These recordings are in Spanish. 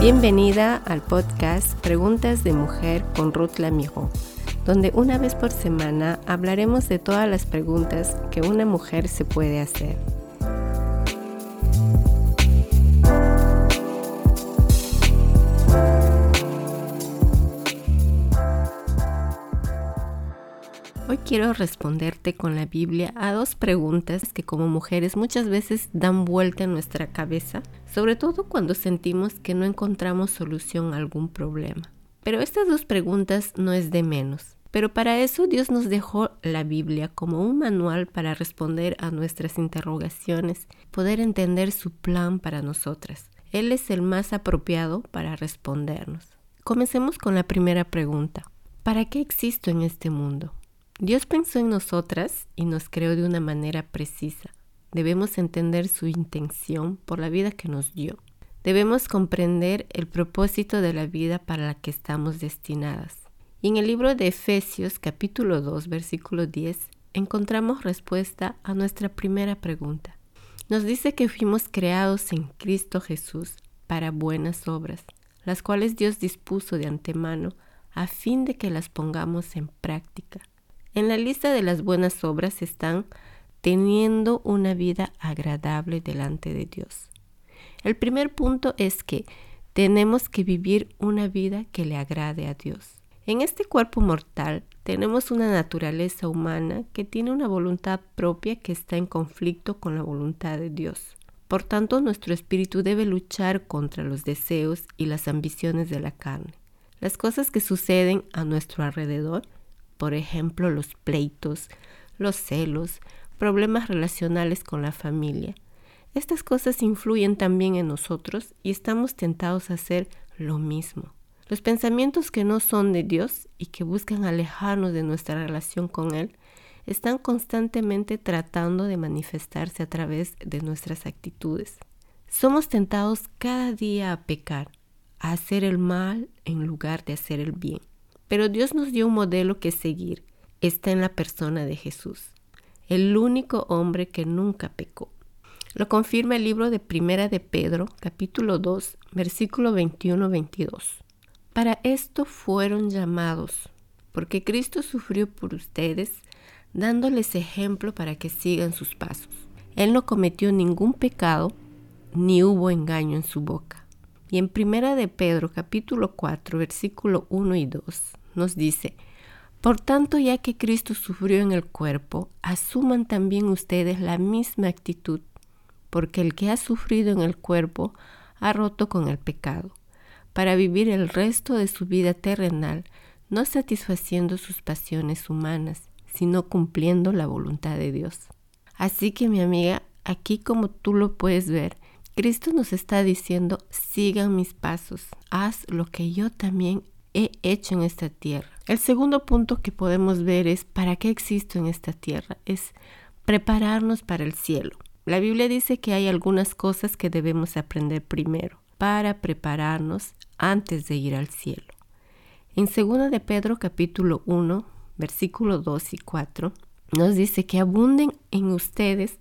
Bienvenida al podcast Preguntas de Mujer con Ruth Lamijo, donde una vez por semana hablaremos de todas las preguntas que una mujer se puede hacer. Quiero responderte con la Biblia a dos preguntas que como mujeres muchas veces dan vuelta en nuestra cabeza, sobre todo cuando sentimos que no encontramos solución a algún problema. Pero estas dos preguntas no es de menos. Pero para eso Dios nos dejó la Biblia como un manual para responder a nuestras interrogaciones, poder entender su plan para nosotras. Él es el más apropiado para respondernos. Comencemos con la primera pregunta. ¿Para qué existo en este mundo? Dios pensó en nosotras y nos creó de una manera precisa. Debemos entender su intención por la vida que nos dio. Debemos comprender el propósito de la vida para la que estamos destinadas. Y en el libro de Efesios capítulo 2 versículo 10 encontramos respuesta a nuestra primera pregunta. Nos dice que fuimos creados en Cristo Jesús para buenas obras, las cuales Dios dispuso de antemano a fin de que las pongamos en práctica. En la lista de las buenas obras están teniendo una vida agradable delante de Dios. El primer punto es que tenemos que vivir una vida que le agrade a Dios. En este cuerpo mortal tenemos una naturaleza humana que tiene una voluntad propia que está en conflicto con la voluntad de Dios. Por tanto, nuestro espíritu debe luchar contra los deseos y las ambiciones de la carne. Las cosas que suceden a nuestro alrededor por ejemplo los pleitos, los celos, problemas relacionales con la familia. Estas cosas influyen también en nosotros y estamos tentados a hacer lo mismo. Los pensamientos que no son de Dios y que buscan alejarnos de nuestra relación con Él están constantemente tratando de manifestarse a través de nuestras actitudes. Somos tentados cada día a pecar, a hacer el mal en lugar de hacer el bien. Pero Dios nos dio un modelo que seguir. Está en la persona de Jesús, el único hombre que nunca pecó. Lo confirma el libro de Primera de Pedro, capítulo 2, versículo 21-22. Para esto fueron llamados, porque Cristo sufrió por ustedes, dándoles ejemplo para que sigan sus pasos. Él no cometió ningún pecado, ni hubo engaño en su boca. Y en Primera de Pedro, capítulo 4, versículo 1 y 2, nos dice, por tanto, ya que Cristo sufrió en el cuerpo, asuman también ustedes la misma actitud, porque el que ha sufrido en el cuerpo ha roto con el pecado, para vivir el resto de su vida terrenal, no satisfaciendo sus pasiones humanas, sino cumpliendo la voluntad de Dios. Así que mi amiga, aquí como tú lo puedes ver, Cristo nos está diciendo, sigan mis pasos, haz lo que yo también he hecho en esta tierra. El segundo punto que podemos ver es para qué existo en esta tierra, es prepararnos para el cielo. La Biblia dice que hay algunas cosas que debemos aprender primero para prepararnos antes de ir al cielo. En 2 de Pedro capítulo 1, versículo 2 y 4, nos dice que abunden en ustedes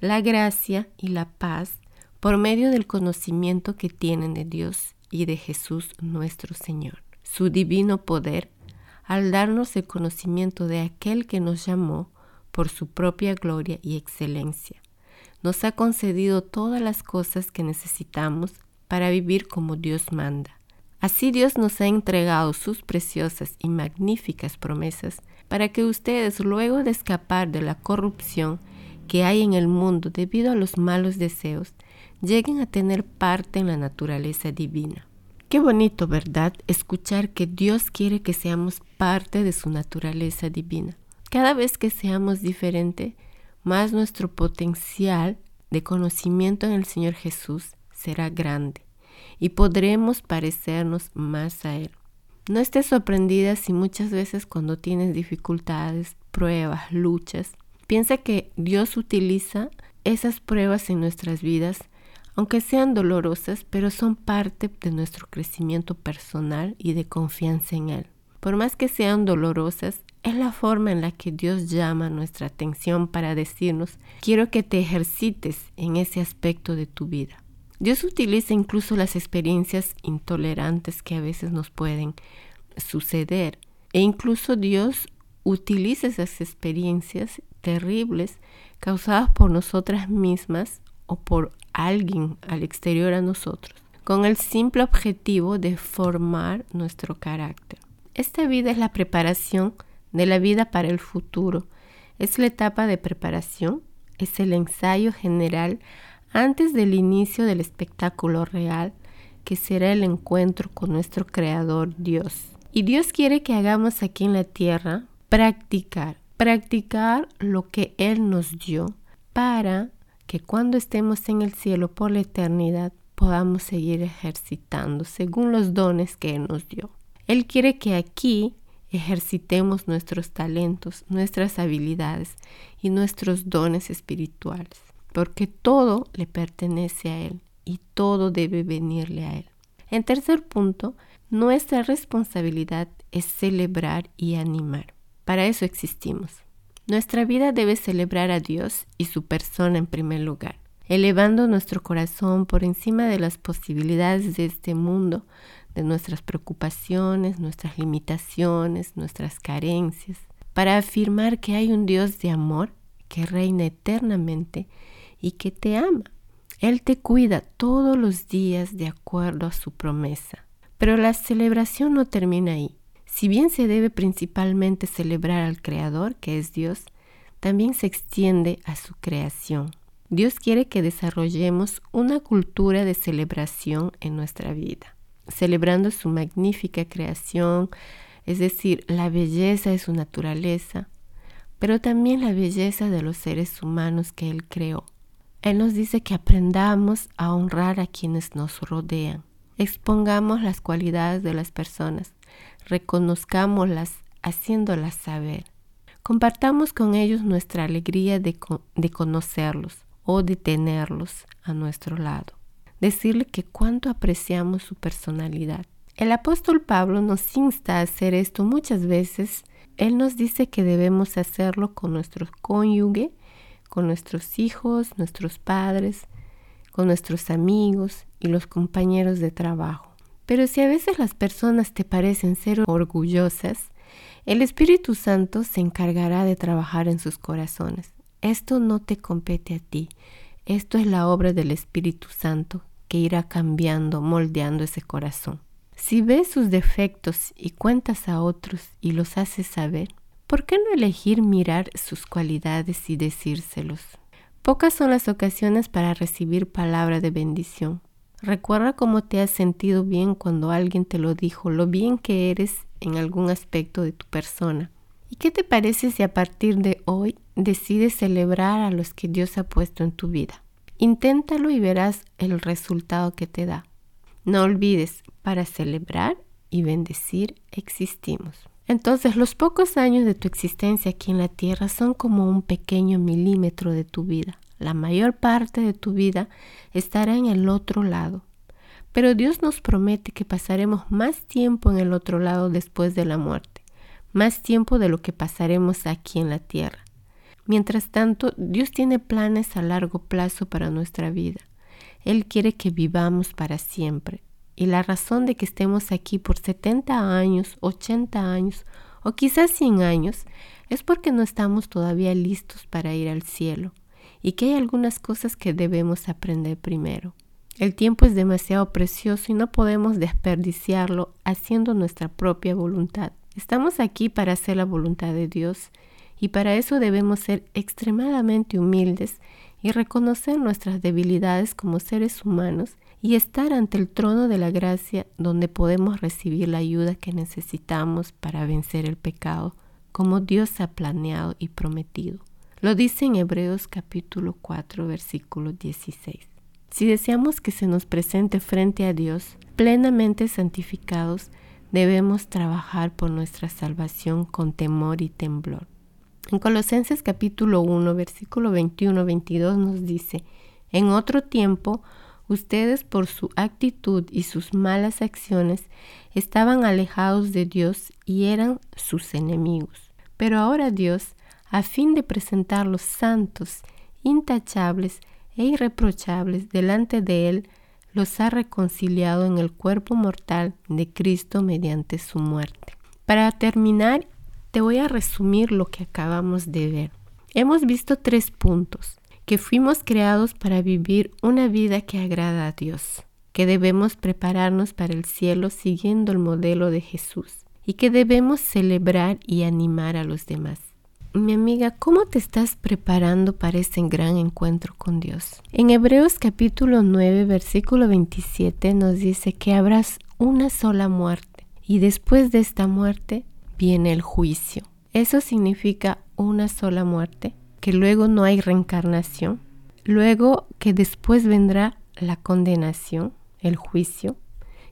la gracia y la paz por medio del conocimiento que tienen de Dios y de Jesús nuestro Señor su divino poder al darnos el conocimiento de aquel que nos llamó por su propia gloria y excelencia. Nos ha concedido todas las cosas que necesitamos para vivir como Dios manda. Así Dios nos ha entregado sus preciosas y magníficas promesas para que ustedes, luego de escapar de la corrupción que hay en el mundo debido a los malos deseos, lleguen a tener parte en la naturaleza divina. Qué bonito, ¿verdad? Escuchar que Dios quiere que seamos parte de su naturaleza divina. Cada vez que seamos diferente, más nuestro potencial de conocimiento en el Señor Jesús será grande y podremos parecernos más a Él. No estés sorprendida si muchas veces cuando tienes dificultades, pruebas, luchas, piensa que Dios utiliza esas pruebas en nuestras vidas aunque sean dolorosas, pero son parte de nuestro crecimiento personal y de confianza en Él. Por más que sean dolorosas, es la forma en la que Dios llama nuestra atención para decirnos, quiero que te ejercites en ese aspecto de tu vida. Dios utiliza incluso las experiencias intolerantes que a veces nos pueden suceder. E incluso Dios utiliza esas experiencias terribles causadas por nosotras mismas o por alguien al exterior a nosotros, con el simple objetivo de formar nuestro carácter. Esta vida es la preparación de la vida para el futuro. Es la etapa de preparación, es el ensayo general antes del inicio del espectáculo real, que será el encuentro con nuestro Creador Dios. Y Dios quiere que hagamos aquí en la tierra practicar, practicar lo que Él nos dio para que cuando estemos en el cielo por la eternidad podamos seguir ejercitando según los dones que Él nos dio. Él quiere que aquí ejercitemos nuestros talentos, nuestras habilidades y nuestros dones espirituales, porque todo le pertenece a Él y todo debe venirle a Él. En tercer punto, nuestra responsabilidad es celebrar y animar. Para eso existimos. Nuestra vida debe celebrar a Dios y su persona en primer lugar, elevando nuestro corazón por encima de las posibilidades de este mundo, de nuestras preocupaciones, nuestras limitaciones, nuestras carencias, para afirmar que hay un Dios de amor que reina eternamente y que te ama. Él te cuida todos los días de acuerdo a su promesa. Pero la celebración no termina ahí. Si bien se debe principalmente celebrar al Creador, que es Dios, también se extiende a su creación. Dios quiere que desarrollemos una cultura de celebración en nuestra vida, celebrando su magnífica creación, es decir, la belleza de su naturaleza, pero también la belleza de los seres humanos que Él creó. Él nos dice que aprendamos a honrar a quienes nos rodean, expongamos las cualidades de las personas, reconozcámoslas haciéndolas saber. Compartamos con ellos nuestra alegría de, de conocerlos o de tenerlos a nuestro lado. Decirle que cuánto apreciamos su personalidad. El apóstol Pablo nos insta a hacer esto muchas veces. Él nos dice que debemos hacerlo con nuestro cónyuge, con nuestros hijos, nuestros padres, con nuestros amigos y los compañeros de trabajo. Pero si a veces las personas te parecen ser orgullosas, el Espíritu Santo se encargará de trabajar en sus corazones. Esto no te compete a ti. Esto es la obra del Espíritu Santo que irá cambiando, moldeando ese corazón. Si ves sus defectos y cuentas a otros y los haces saber, ¿por qué no elegir mirar sus cualidades y decírselos? Pocas son las ocasiones para recibir palabra de bendición, Recuerda cómo te has sentido bien cuando alguien te lo dijo, lo bien que eres en algún aspecto de tu persona. ¿Y qué te parece si a partir de hoy decides celebrar a los que Dios ha puesto en tu vida? Inténtalo y verás el resultado que te da. No olvides, para celebrar y bendecir existimos. Entonces los pocos años de tu existencia aquí en la tierra son como un pequeño milímetro de tu vida la mayor parte de tu vida estará en el otro lado. Pero Dios nos promete que pasaremos más tiempo en el otro lado después de la muerte, más tiempo de lo que pasaremos aquí en la tierra. Mientras tanto, Dios tiene planes a largo plazo para nuestra vida. Él quiere que vivamos para siempre. Y la razón de que estemos aquí por 70 años, 80 años o quizás 100 años es porque no estamos todavía listos para ir al cielo y que hay algunas cosas que debemos aprender primero. El tiempo es demasiado precioso y no podemos desperdiciarlo haciendo nuestra propia voluntad. Estamos aquí para hacer la voluntad de Dios y para eso debemos ser extremadamente humildes y reconocer nuestras debilidades como seres humanos y estar ante el trono de la gracia donde podemos recibir la ayuda que necesitamos para vencer el pecado, como Dios ha planeado y prometido. Lo dice en Hebreos capítulo 4 versículo 16. Si deseamos que se nos presente frente a Dios plenamente santificados, debemos trabajar por nuestra salvación con temor y temblor. En Colosenses capítulo 1 versículo 21-22 nos dice, en otro tiempo, ustedes por su actitud y sus malas acciones estaban alejados de Dios y eran sus enemigos. Pero ahora Dios, a fin de presentarlos santos, intachables e irreprochables delante de Él, los ha reconciliado en el cuerpo mortal de Cristo mediante su muerte. Para terminar, te voy a resumir lo que acabamos de ver. Hemos visto tres puntos, que fuimos creados para vivir una vida que agrada a Dios, que debemos prepararnos para el cielo siguiendo el modelo de Jesús y que debemos celebrar y animar a los demás. Mi amiga, ¿cómo te estás preparando para ese gran encuentro con Dios? En Hebreos capítulo 9, versículo 27 nos dice que habrás una sola muerte y después de esta muerte viene el juicio. Eso significa una sola muerte, que luego no hay reencarnación, luego que después vendrá la condenación, el juicio,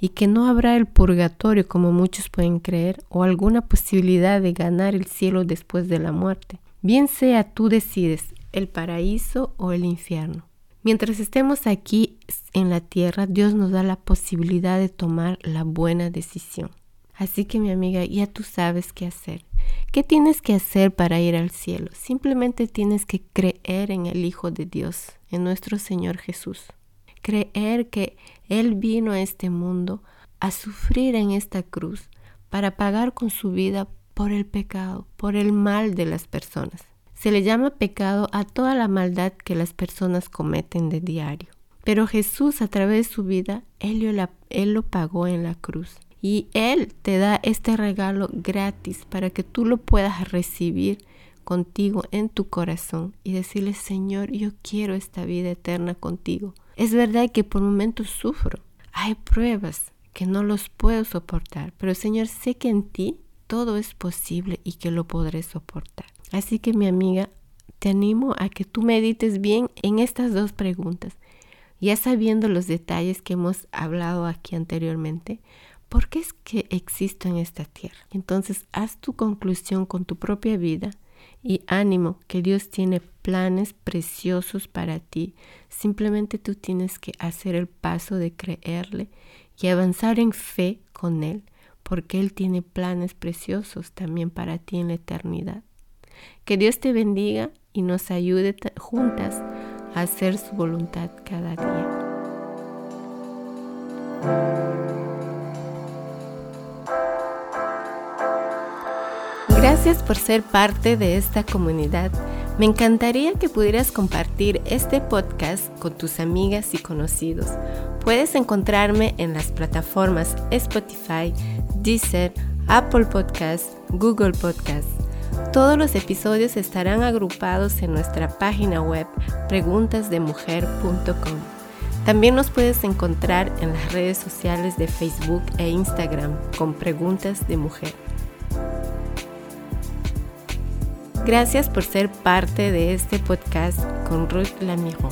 y que no habrá el purgatorio como muchos pueden creer o alguna posibilidad de ganar el cielo después de la muerte. Bien sea tú decides el paraíso o el infierno. Mientras estemos aquí en la tierra, Dios nos da la posibilidad de tomar la buena decisión. Así que mi amiga, ya tú sabes qué hacer. ¿Qué tienes que hacer para ir al cielo? Simplemente tienes que creer en el Hijo de Dios, en nuestro Señor Jesús creer que Él vino a este mundo a sufrir en esta cruz para pagar con su vida por el pecado, por el mal de las personas. Se le llama pecado a toda la maldad que las personas cometen de diario. Pero Jesús a través de su vida, Él, él lo pagó en la cruz. Y Él te da este regalo gratis para que tú lo puedas recibir contigo en tu corazón y decirle, Señor, yo quiero esta vida eterna contigo. Es verdad que por momentos sufro. Hay pruebas que no los puedo soportar, pero Señor, sé que en ti todo es posible y que lo podré soportar. Así que mi amiga, te animo a que tú medites bien en estas dos preguntas. Ya sabiendo los detalles que hemos hablado aquí anteriormente, ¿por qué es que existo en esta tierra? Entonces, haz tu conclusión con tu propia vida y ánimo que Dios tiene planes preciosos para ti. Simplemente tú tienes que hacer el paso de creerle y avanzar en fe con Él, porque Él tiene planes preciosos también para ti en la eternidad. Que Dios te bendiga y nos ayude juntas a hacer su voluntad cada día. Gracias por ser parte de esta comunidad. Me encantaría que pudieras compartir este podcast con tus amigas y conocidos. Puedes encontrarme en las plataformas Spotify, Deezer, Apple Podcasts, Google Podcasts. Todos los episodios estarán agrupados en nuestra página web preguntasdemujer.com. También nos puedes encontrar en las redes sociales de Facebook e Instagram con Preguntas de Mujer. Gracias por ser parte de este podcast con Ruth Lamiro.